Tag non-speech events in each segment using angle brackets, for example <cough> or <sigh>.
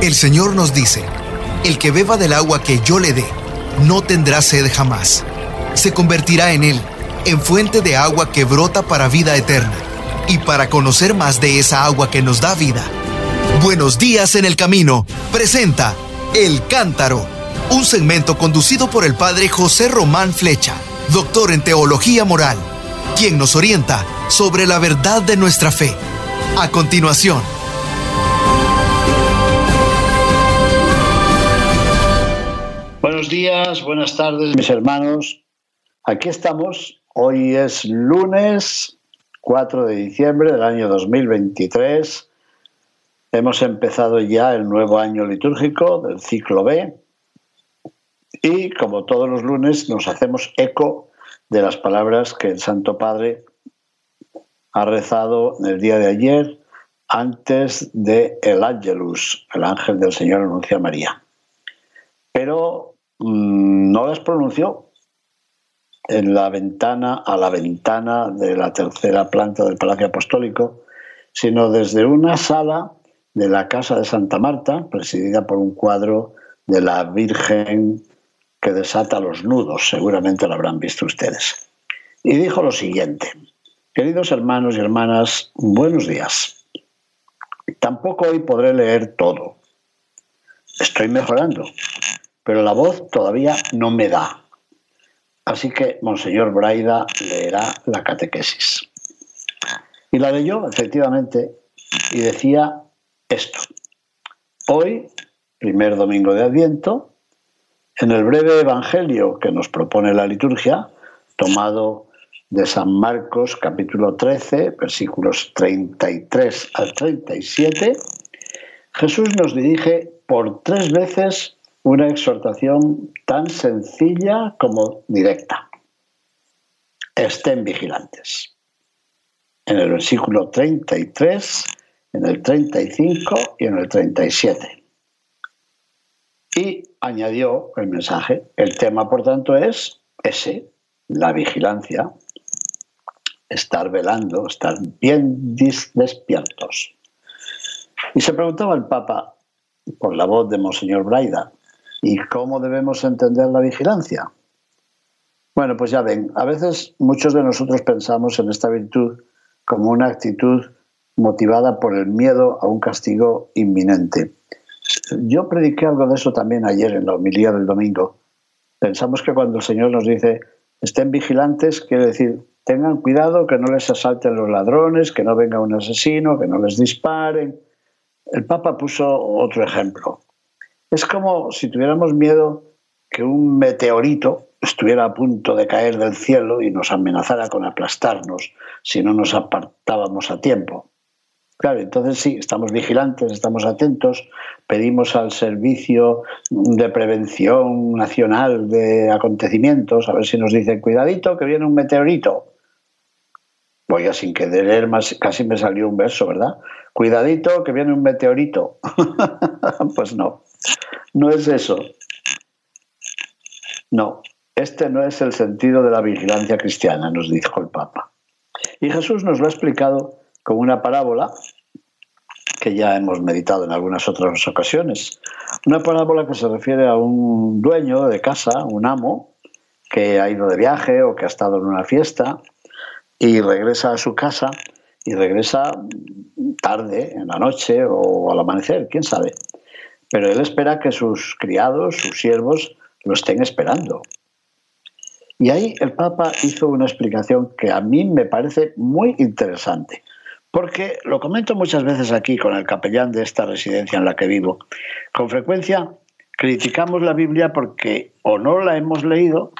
El Señor nos dice, el que beba del agua que yo le dé, no tendrá sed jamás. Se convertirá en él, en fuente de agua que brota para vida eterna. Y para conocer más de esa agua que nos da vida, Buenos días en el camino presenta El Cántaro, un segmento conducido por el padre José Román Flecha, doctor en teología moral, quien nos orienta sobre la verdad de nuestra fe. A continuación, Buenos días, buenas tardes, mis hermanos. Aquí estamos. Hoy es lunes 4 de diciembre del año 2023. Hemos empezado ya el nuevo año litúrgico del ciclo B y como todos los lunes nos hacemos eco de las palabras que el Santo Padre ha rezado en el día de ayer antes de el Angelus, el ángel del Señor anuncia a María. Pero mmm, no las pronunció en la ventana, a la ventana de la tercera planta del Palacio Apostólico, sino desde una sala de la Casa de Santa Marta, presidida por un cuadro de la Virgen que desata los nudos, seguramente lo habrán visto ustedes. Y dijo lo siguiente, queridos hermanos y hermanas, buenos días. Tampoco hoy podré leer todo. Estoy mejorando, pero la voz todavía no me da. Así que Monseñor Braida leerá la catequesis. Y la leyó, efectivamente, y decía esto. Hoy, primer domingo de Adviento, en el breve Evangelio que nos propone la liturgia, tomado de San Marcos capítulo 13, versículos 33 al 37, Jesús nos dirige por tres veces una exhortación tan sencilla como directa. Estén vigilantes. En el versículo 33 en el 35 y en el 37. Y añadió el mensaje, el tema por tanto es ese, la vigilancia, estar velando, estar bien despiertos. Y se preguntaba el Papa, por la voz de Monseñor Braida, ¿y cómo debemos entender la vigilancia? Bueno, pues ya ven, a veces muchos de nosotros pensamos en esta virtud como una actitud motivada por el miedo a un castigo inminente. Yo prediqué algo de eso también ayer en la homilía del domingo. Pensamos que cuando el Señor nos dice estén vigilantes, quiere decir tengan cuidado que no les asalten los ladrones, que no venga un asesino, que no les disparen. El Papa puso otro ejemplo. Es como si tuviéramos miedo que un meteorito estuviera a punto de caer del cielo y nos amenazara con aplastarnos si no nos apartábamos a tiempo. Claro, entonces sí, estamos vigilantes, estamos atentos, pedimos al Servicio de Prevención Nacional de Acontecimientos, a ver si nos dicen, cuidadito, que viene un meteorito. Oiga, sin querer más, casi me salió un verso, ¿verdad? Cuidadito, que viene un meteorito. <laughs> pues no, no es eso. No, este no es el sentido de la vigilancia cristiana, nos dijo el Papa. Y Jesús nos lo ha explicado con una parábola que ya hemos meditado en algunas otras ocasiones. Una parábola que se refiere a un dueño de casa, un amo, que ha ido de viaje o que ha estado en una fiesta y regresa a su casa y regresa tarde, en la noche o al amanecer, quién sabe. Pero él espera que sus criados, sus siervos, lo estén esperando. Y ahí el Papa hizo una explicación que a mí me parece muy interesante. Porque lo comento muchas veces aquí con el capellán de esta residencia en la que vivo. Con frecuencia criticamos la Biblia porque o no la hemos leído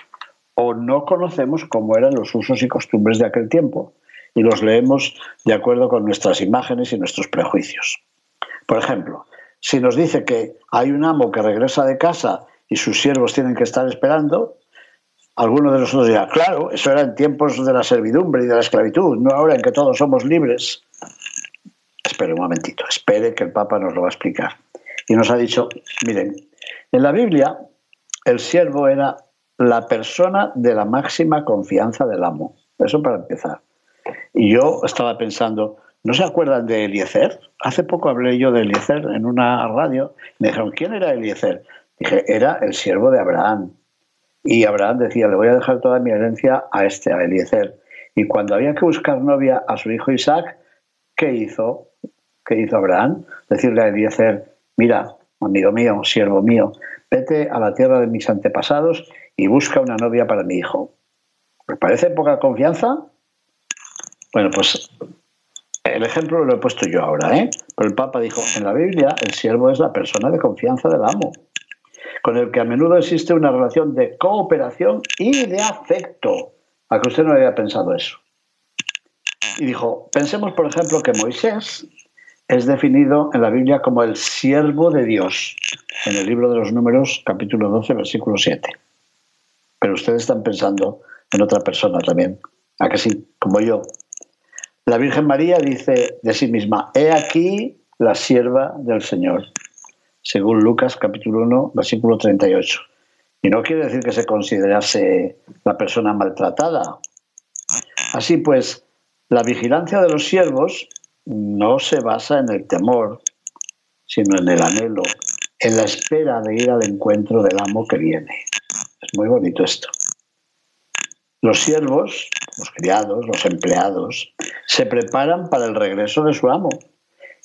o no conocemos cómo eran los usos y costumbres de aquel tiempo y los leemos de acuerdo con nuestras imágenes y nuestros prejuicios. Por ejemplo, si nos dice que hay un amo que regresa de casa y sus siervos tienen que estar esperando, alguno de nosotros dirá, claro, eso era en tiempos de la servidumbre y de la esclavitud, no ahora en que todos somos libres. Espere un momentito, espere que el Papa nos lo va a explicar. Y nos ha dicho, miren, en la Biblia el siervo era la persona de la máxima confianza del amo. Eso para empezar. Y yo estaba pensando, ¿no se acuerdan de Eliezer? Hace poco hablé yo de Eliezer en una radio. Me dijeron, ¿quién era Eliezer? Dije, era el siervo de Abraham. Y Abraham decía, le voy a dejar toda mi herencia a este, a Eliezer. Y cuando había que buscar novia a su hijo Isaac, ¿qué hizo? ¿Qué hizo Abraham? Decirle a Eliezer, mira, amigo mío, siervo mío, vete a la tierra de mis antepasados y busca una novia para mi hijo. ¿Me parece poca confianza? Bueno, pues el ejemplo lo he puesto yo ahora, ¿eh? Pero el Papa dijo, en la Biblia el siervo es la persona de confianza del amo, con el que a menudo existe una relación de cooperación y de afecto. A que usted no había pensado eso. Y dijo, pensemos por ejemplo que Moisés es definido en la Biblia como el siervo de Dios, en el libro de los números capítulo 12, versículo 7. Pero ustedes están pensando en otra persona también, a que sí, como yo. La Virgen María dice de sí misma, he aquí la sierva del Señor, según Lucas capítulo 1, versículo 38. Y no quiere decir que se considerase la persona maltratada. Así pues, la vigilancia de los siervos no se basa en el temor, sino en el anhelo, en la espera de ir al encuentro del amo que viene. Es muy bonito esto. Los siervos, los criados, los empleados, se preparan para el regreso de su amo.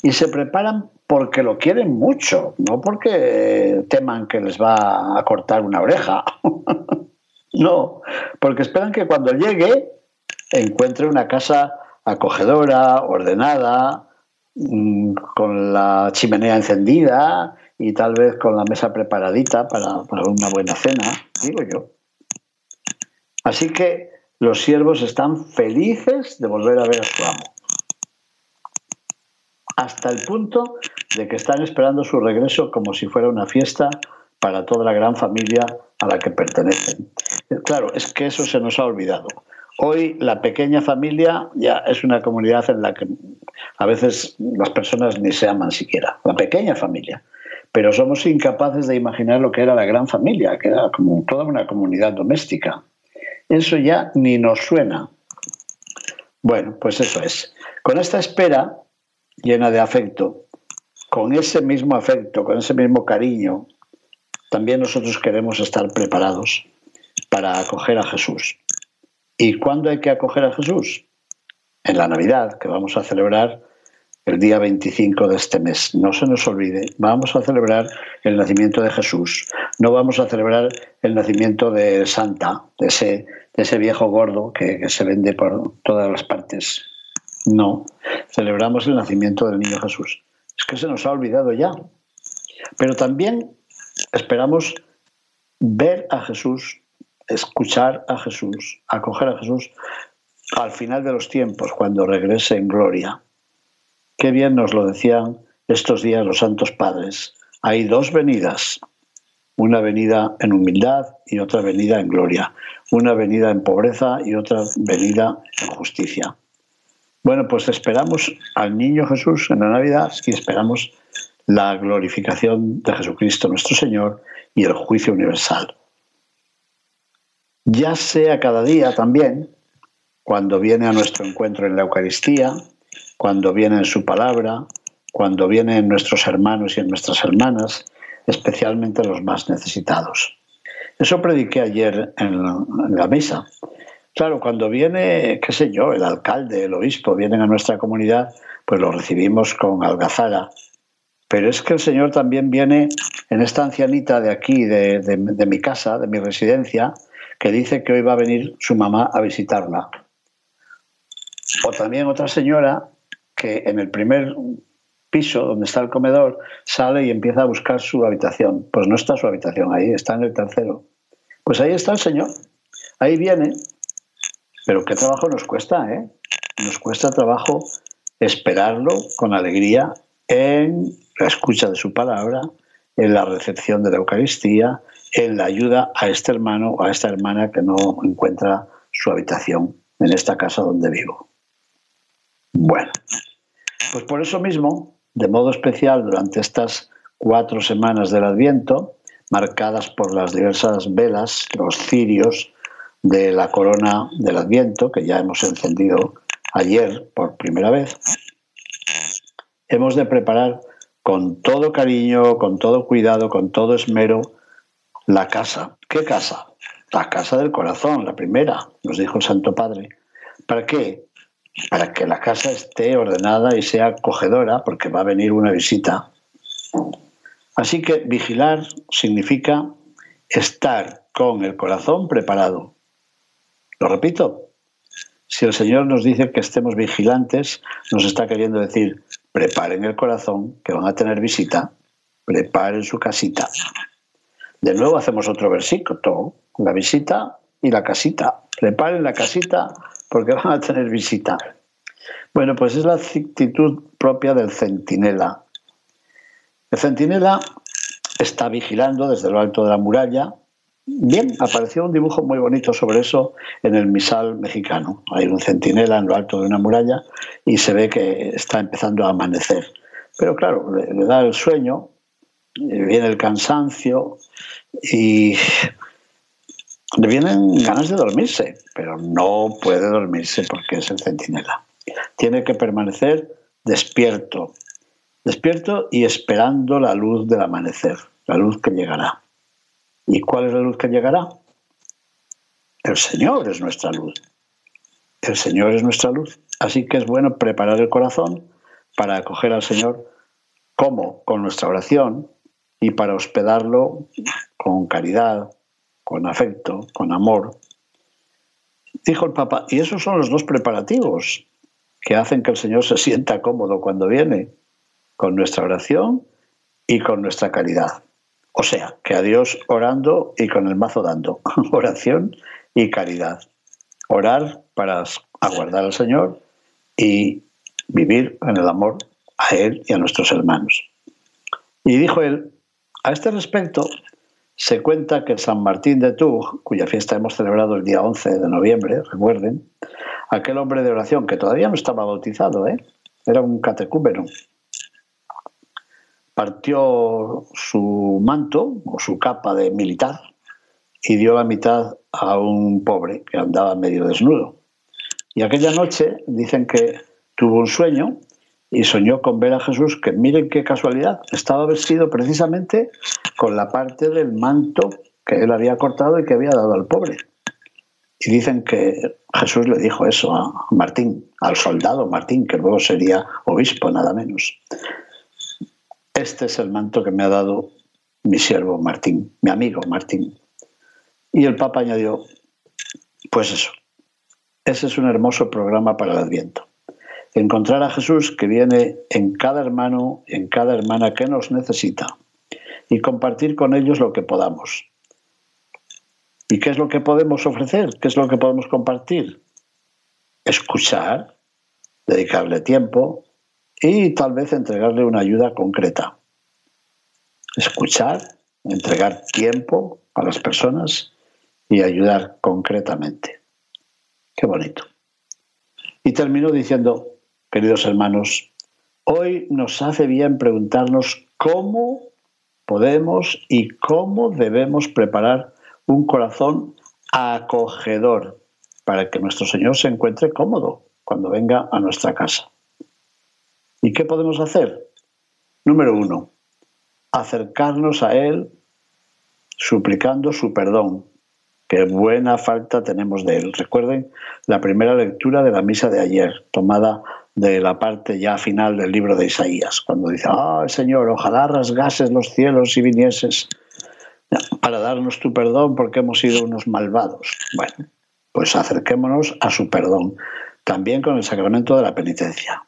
Y se preparan porque lo quieren mucho, no porque teman que les va a cortar una oreja. <laughs> no, porque esperan que cuando llegue encuentre una casa acogedora, ordenada, mm, con la chimenea encendida y tal vez con la mesa preparadita para, para una buena cena, digo yo. Así que los siervos están felices de volver a ver a su amo. Hasta el punto de que están esperando su regreso como si fuera una fiesta para toda la gran familia a la que pertenecen. Claro, es que eso se nos ha olvidado. Hoy la pequeña familia ya es una comunidad en la que a veces las personas ni se aman siquiera. La pequeña familia. Pero somos incapaces de imaginar lo que era la gran familia, que era como toda una comunidad doméstica eso ya ni nos suena. Bueno, pues eso es. Con esta espera llena de afecto, con ese mismo afecto, con ese mismo cariño, también nosotros queremos estar preparados para acoger a Jesús. ¿Y cuándo hay que acoger a Jesús? En la Navidad, que vamos a celebrar el día 25 de este mes. No se nos olvide, vamos a celebrar el nacimiento de Jesús. No vamos a celebrar el nacimiento de Santa, de ese, ese viejo gordo que, se vende por todas las partes. No, celebramos el nacimiento del niño Jesús. Es que se nos ha olvidado ya. Pero también esperamos ver a Jesús, escuchar a Jesús, acoger a Jesús al final de los tiempos, cuando regrese en gloria. Qué bien nos lo decían estos días los santos padres. Hay dos venidas, una venida en humildad y otra venida en gloria, una venida en pobreza y otra venida en justicia. Bueno, pues esperamos al niño Jesús en la Navidad y esperamos la glorificación de Jesucristo nuestro Señor y el juicio universal. Ya sea cada día también, cuando viene a nuestro encuentro en la Eucaristía, cuando viene en su palabra, cuando vienen nuestros hermanos y en nuestras hermanas, especialmente los más necesitados. Eso prediqué ayer en la, misa. Claro, cuando viene, qué sé yo, el alcalde, el obispo, vienen a nuestra comunidad, pues lo recibimos con algazara. Pero es que el Señor también viene en esta ancianita de aquí, de, de mi casa, de mi residencia, que dice que hoy va a venir su mamá a visitarla. O también otra señora que en el primer piso donde está el comedor sale y empieza a buscar su habitación. Pues no está su habitación ahí, está en el tercero. Pues ahí está el Señor. Ahí viene. Pero qué trabajo nos cuesta, ¿eh? Nos cuesta trabajo esperarlo con alegría en la escucha de su palabra, en la recepción de la Eucaristía, en la ayuda a este hermano o a esta hermana que no encuentra su habitación en esta casa donde vivo. Bueno, pues por eso mismo, de modo especial durante estas cuatro semanas del Adviento, marcadas por las diversas velas, los cirios de la corona del Adviento, que ya hemos encendido ayer por primera vez, hemos de preparar con todo cariño, con todo cuidado, con todo esmero la casa. ¿Qué casa? La casa del corazón, la primera, nos dijo el Santo Padre. ¿Para qué? Para que la casa esté ordenada y sea acogedora, porque va a venir una visita. Así que vigilar significa estar con el corazón preparado. Lo repito, si el Señor nos dice que estemos vigilantes, nos está queriendo decir, preparen el corazón, que van a tener visita, preparen su casita. De nuevo hacemos otro versículo, la visita y la casita. Preparen la casita porque <laughs> van a tener visita. Bueno, pues es la actitud propia del centinela. El centinela está vigilando desde lo alto de la muralla. Bien, apareció un dibujo muy bonito sobre eso en el misal mexicano. Hay un centinela en lo alto de una muralla y se ve que está empezando a amanecer. Pero claro, le, da el sueño, viene el cansancio y le vienen ganas de dormirse, pero no puede dormirse porque es el centinela. Tiene que permanecer despierto, despierto y esperando la luz del amanecer, la luz que llegará. ¿Y cuál es la luz que llegará? El Señor es nuestra luz. El Señor es nuestra luz. Así que es bueno preparar el corazón para acoger al Señor como con nuestra oración y para hospedarlo con caridad, con afecto, con amor. Dijo el Papa, y esos son los dos preparativos que hacen que el Señor se sienta cómodo cuando viene con nuestra oración y con nuestra caridad. O sea, que a Dios orando y con el mazo dando. <laughs> Oración y caridad. Orar para aguardar al Señor y vivir en el amor a Él y a nuestros hermanos. Y dijo él, a este respecto, se cuenta que San Martín de Tours, cuya fiesta hemos celebrado el día 11 de noviembre, recuerden, aquel hombre de oración que todavía no estaba bautizado, ¿eh? era un catecúmeno, partió su manto o su capa de militar y dio la mitad a un pobre que andaba medio desnudo. Y aquella noche dicen que tuvo un sueño y soñó con ver a Jesús que miren qué casualidad, estaba vestido precisamente con la parte del manto que él había cortado y que había dado al pobre. Y dicen que Jesús le dijo eso a Martín, al soldado Martín, que luego sería obispo, nada menos este es el manto que me ha dado mi siervo Martín, mi amigo Martín. Y el Papa añadió, pues eso, ese es un hermoso programa para el Adviento. Encontrar a Jesús que viene en cada hermano, en cada hermana que nos necesita y compartir con ellos lo que podamos. ¿Y qué es lo que podemos ofrecer? ¿Qué es lo que podemos compartir? Escuchar, dedicarle tiempo, y tal vez entregarle una ayuda concreta. Escuchar, entregar tiempo a las personas y ayudar concretamente. Qué bonito. Y termino diciendo, queridos hermanos, hoy nos hace bien preguntarnos cómo podemos y cómo debemos preparar un corazón acogedor para que nuestro Señor se encuentre cómodo cuando venga a nuestra casa. ¿Y qué podemos hacer? Número uno, acercarnos a Él suplicando su perdón. Qué buena falta tenemos de Él. Recuerden la primera lectura de la misa de ayer, tomada de la parte ya final del libro de Isaías, cuando dice, ah, Señor, ojalá rasgases los cielos y vinieses para darnos tu perdón porque hemos sido unos malvados. Bueno, pues acerquémonos a su perdón, también con el sacramento de la penitencia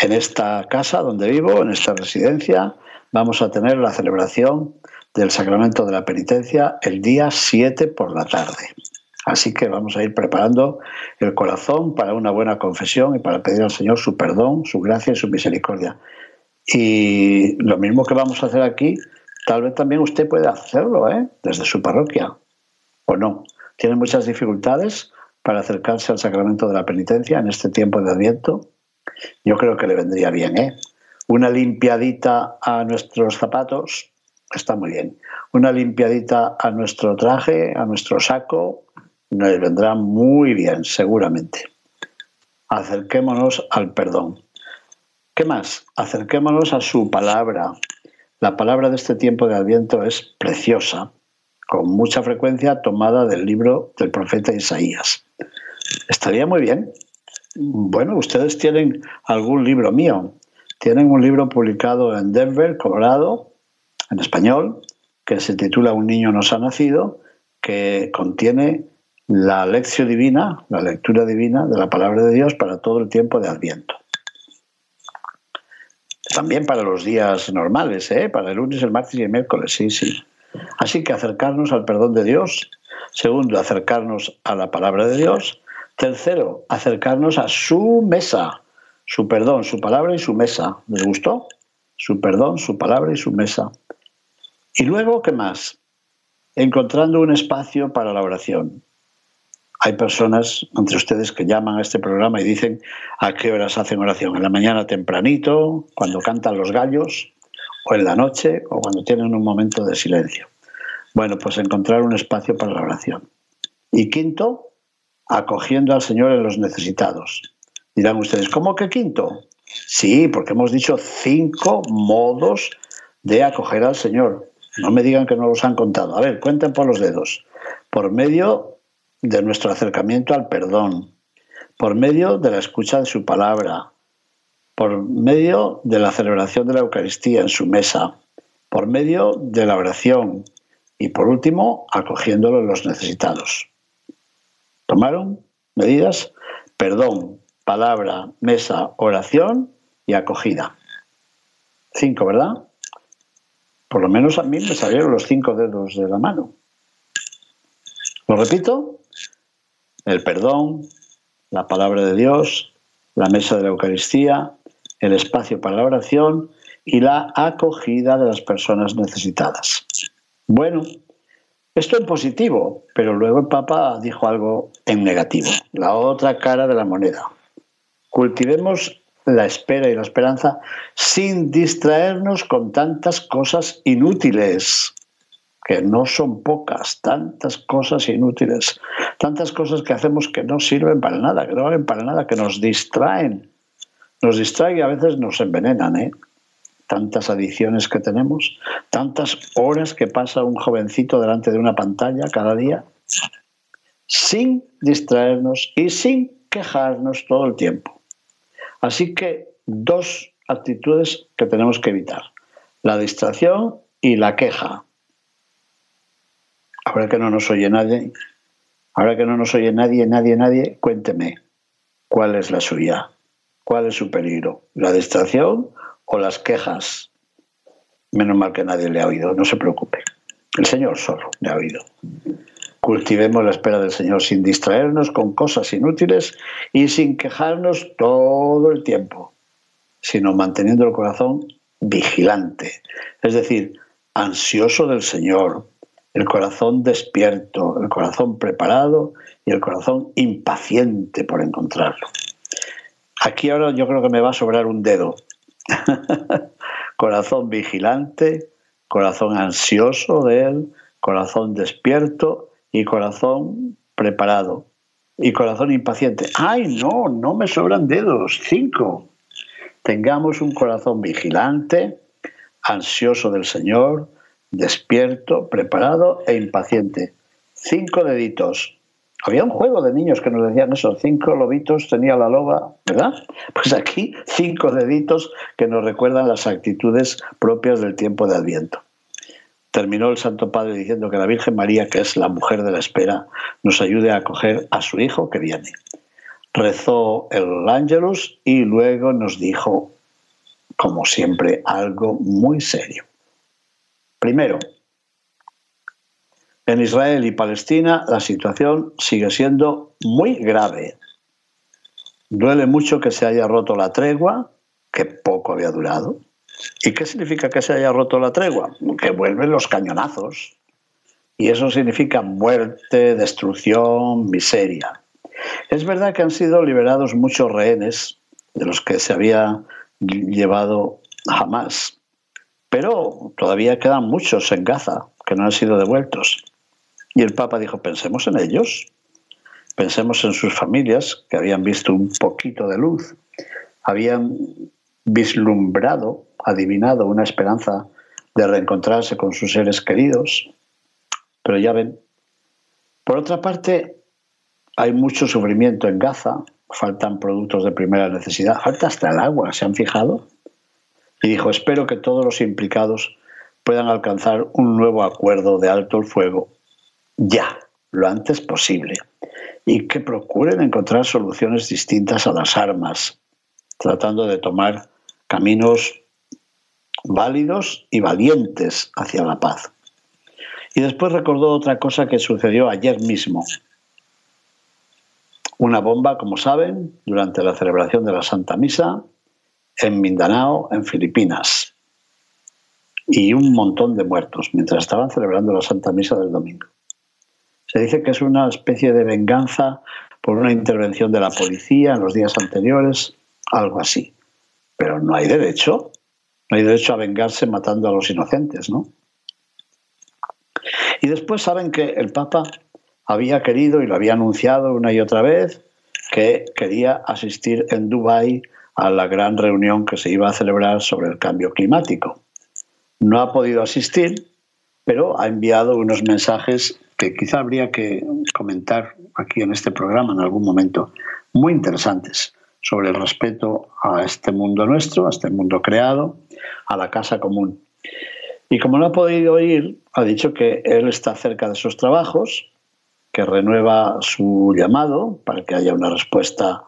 en esta casa donde vivo, en esta residencia, vamos a tener la celebración del sacramento de la penitencia el día 7 por la tarde. Así que vamos a ir preparando el corazón para una buena confesión y para pedir al Señor su perdón, su gracia y su misericordia. Y lo mismo que vamos a hacer aquí, tal vez también usted puede hacerlo ¿eh? desde su parroquia, o no. Tiene muchas dificultades para acercarse al sacramento de la penitencia en este tiempo de Adviento yo creo que le vendría bien, ¿eh? Una limpiadita a nuestros zapatos está muy bien. Una limpiadita a nuestro traje, a nuestro saco, nos vendrá muy bien, seguramente. Acerquémonos al perdón. ¿Qué más? Acerquémonos a su palabra. La palabra de este tiempo de Adviento es preciosa, con mucha frecuencia tomada del libro del profeta Isaías. Estaría muy bien. Bueno, ustedes tienen algún libro mío. Tienen un libro publicado en Denver, Colorado, en español, que se titula Un niño nos ha nacido, que contiene la lección divina, la lectura divina de la palabra de Dios para todo el tiempo de Adviento. También para los días normales, ¿eh? para el lunes, el martes y el miércoles, sí, sí. Así que acercarnos al perdón de Dios. Segundo, acercarnos a la palabra de Dios. Tercero, acercarnos a su mesa, su perdón, su palabra y su mesa. ¿Les gustó? Su perdón, su palabra y su mesa. Y luego, ¿qué más? Encontrando un espacio para la oración. Hay personas entre ustedes que llaman a este programa y dicen a qué horas hacen oración. En la mañana tempranito, cuando cantan los gallos, o en la noche, o cuando tienen un momento de silencio. Bueno, pues encontrar un espacio para la oración. Y quinto, acogiendo al Señor en los necesitados. Dirán ustedes, ¿cómo que quinto? Sí, porque hemos dicho cinco modos de acoger al Señor. No me digan que no los han contado. A ver, cuenten por los dedos. Por medio de nuestro acercamiento al perdón, por medio de la escucha de su palabra, por medio de la celebración de la Eucaristía en su mesa, por medio de la oración y por último acogiéndolo en los necesitados. ¿Tomaron medidas? Perdón, palabra, mesa, oración y acogida. Cinco, ¿verdad? Por lo menos a mí me salieron los cinco dedos de la mano. ¿Lo repito? El perdón, la palabra de Dios, la mesa de la Eucaristía, el espacio para la oración y la acogida de las personas necesitadas. Bueno, esto en positivo, pero luego el Papa dijo algo en negativo, la otra cara de la moneda. Cultivemos la espera y la esperanza sin distraernos con tantas cosas inútiles que no son pocas, tantas cosas inútiles, tantas cosas que hacemos que no sirven para nada, que no valen para nada, que nos distraen. Nos distraen y a veces nos envenenan, ¿eh? Tantas adicciones que tenemos, tantas horas que pasa un jovencito delante de una pantalla cada día, sin distraernos y sin quejarnos todo el tiempo. Así que dos actitudes que tenemos que evitar, la distracción y la queja. Ahora que no nos oye nadie, ahora que no nos oye nadie, nadie, nadie, cuénteme cuál es la suya, cuál es su peligro, la distracción o las quejas. Menos mal que nadie le ha oído, no se preocupe. El Señor solo le ha oído. Cultivemos la espera del Señor sin distraernos con cosas inútiles y sin quejarnos todo el tiempo, sino manteniendo el corazón vigilante, es decir, ansioso del Señor, el corazón despierto, el corazón preparado y el corazón impaciente por encontrarlo. Aquí ahora yo creo que me va a sobrar un dedo. <laughs> corazón vigilante, corazón ansioso de él, corazón despierto y corazón preparado. Y corazón impaciente. ¡Ay, no! No me sobran dedos. Cinco. Tengamos un corazón vigilante, ansioso del Señor, despierto, preparado e impaciente. Cinco deditos. Había un juego de niños que nos decían eso, cinco lobitos tenía la loba, ¿verdad? Pues aquí cinco deditos que nos recuerdan las actitudes propias del tiempo de Adviento. Terminó el Santo Padre diciendo que la Virgen María, que es la mujer de la espera, nos ayude a acoger a su hijo que viene. Rezó el Ángelus y luego nos dijo, como siempre, algo muy serio. Primero, en Israel y Palestina la situación sigue siendo muy grave. Duele mucho que se haya roto la tregua, que poco había durado. ¿Y qué significa que se haya roto la tregua? Que vuelven los cañonazos. Y eso significa muerte, destrucción, miseria. Es verdad que han sido liberados muchos rehenes de los que se había llevado jamás. Pero todavía quedan muchos en Gaza que no han sido devueltos. Y el Papa dijo, pensemos en ellos, pensemos en sus familias que habían visto un poquito de luz, habían vislumbrado, adivinado una esperanza de reencontrarse con sus seres queridos. Pero ya ven, por otra parte, hay mucho sufrimiento en Gaza, faltan productos de primera necesidad, falta hasta el agua, ¿se han fijado? Y dijo, espero que todos los implicados puedan alcanzar un nuevo acuerdo de alto el fuego ya, lo antes posible, y que procuren encontrar soluciones distintas a las armas, tratando de tomar caminos válidos y valientes hacia la paz. Y después recordó otra cosa que sucedió ayer mismo. Una bomba, como saben, durante la celebración de la Santa Misa en Mindanao, en Filipinas. Y un montón de muertos mientras estaban celebrando la Santa Misa del domingo. Se dice que es una especie de venganza por una intervención de la policía en los días anteriores, algo así. Pero no hay derecho, no hay derecho a vengarse matando a los inocentes, ¿no? Y después saben que el Papa había querido y lo había anunciado una y otra vez que quería asistir en Dubái a la gran reunión que se iba a celebrar sobre el cambio climático. No ha podido asistir, pero ha enviado unos mensajes que quizá habría que comentar aquí en este programa en algún momento, muy interesantes sobre el respeto a este mundo nuestro, a este mundo creado, a la casa común. Y como no ha podido ir, ha dicho que él está cerca de sus trabajos, que renueva su llamado para que haya una respuesta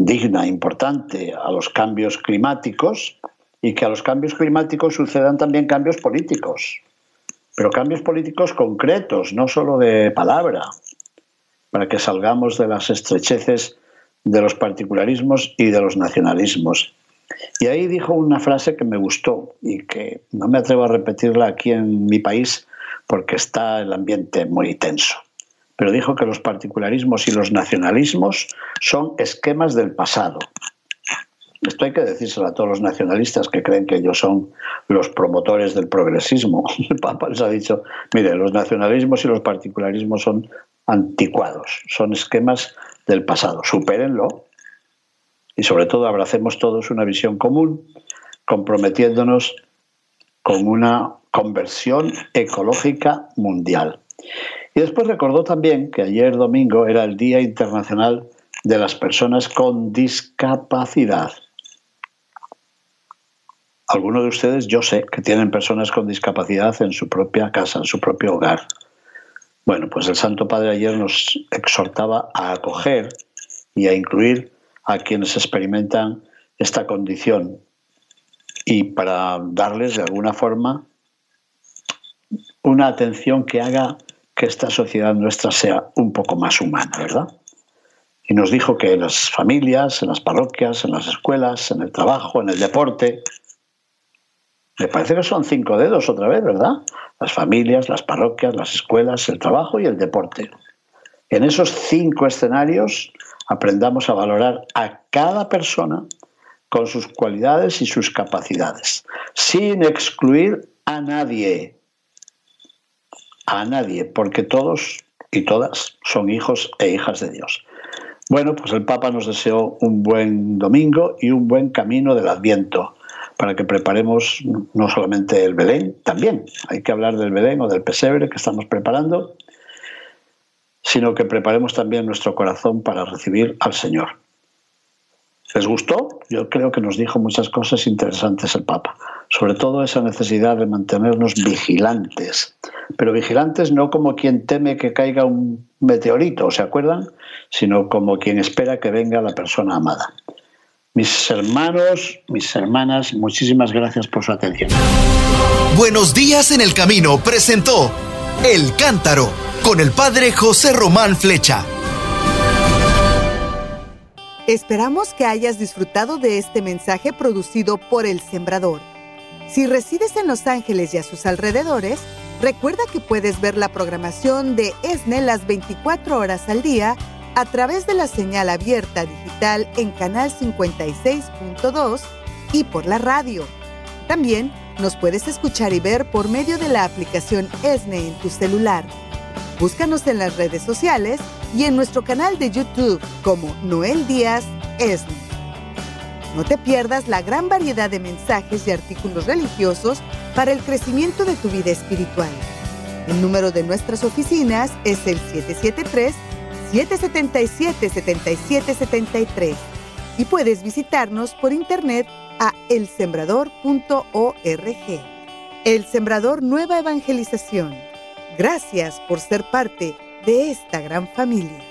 digna, importante a los cambios climáticos y que a los cambios climáticos sucedan también cambios políticos, pero cambios políticos concretos, no solo de palabra, para que salgamos de las estrecheces de los particularismos y de los nacionalismos y ahí dijo una frase que me gustó y que no me atrevo a repetirla aquí en mi país porque está el ambiente muy tenso. Pero dijo que los particularismos y los nacionalismos son esquemas del pasado. Esto hay que decírselo a todos los nacionalistas que creen que ellos son los promotores del progresismo. <laughs> El Papa les ha dicho, mire, los nacionalismos y los particularismos son anticuados, son esquemas del pasado. Supérenlo y sobre todo abracemos todos una visión común, comprometiéndonos con una conversión ecológica mundial. Y después recordó también que ayer domingo era el Día Internacional de las Personas con Discapacidad. Algunos de ustedes, yo sé, que tienen personas con discapacidad en su propia casa, en su propio hogar. Bueno, pues el Santo Padre ayer nos exhortaba a acoger y a incluir a quienes experimentan esta condición y para darles de alguna forma una atención que haga que esta sociedad nuestra sea un poco más humana, ¿verdad? Y nos dijo que en las familias, en las parroquias, en las escuelas, en el trabajo, en el deporte, me parece que son cinco dedos otra vez, ¿verdad? Las familias, las parroquias, las escuelas, el trabajo y el deporte. En esos cinco escenarios aprendamos a valorar a cada persona con sus cualidades y sus capacidades, sin excluir a nadie, a nadie, porque todos y todas son hijos e hijas de Dios. Bueno, pues el Papa nos deseó un buen domingo y un buen camino del Adviento para que preparemos no solamente el Belén, también hay que hablar del Belén o del pesebre que estamos preparando, sino que preparemos también nuestro corazón para recibir al Señor. ¿Les gustó? Yo creo que nos dijo muchas cosas interesantes el Papa, sobre todo esa necesidad de mantenernos vigilantes, pero vigilantes no como quien teme que caiga un meteorito, ¿se acuerdan? Sino como quien espera que venga la persona amada. Mis hermanos, mis hermanas, muchísimas gracias por su atención. Buenos días en el camino presentó El Cántaro con el padre José Román Flecha. Esperamos que hayas disfrutado de este mensaje producido por El Sembrador. Si resides en Los Ángeles y a sus alrededores, recuerda que puedes ver la programación de ESNE las 24 horas al día a través de la señal abierta digital en Canal 56.2 y por la radio. También nos puedes escuchar y ver por medio de la aplicación ESNE en tu celular. Búscanos en las redes sociales y en nuestro canal de YouTube como Noel Díaz ESNE. No te pierdas la gran variedad de mensajes y artículos religiosos para el crecimiento de tu vida espiritual. El número de nuestras oficinas es el 773-777-7773 y puedes visitarnos por internet a elsembrador.org. El Sembrador Nueva Evangelización. Gracias por ser parte de esta gran familia.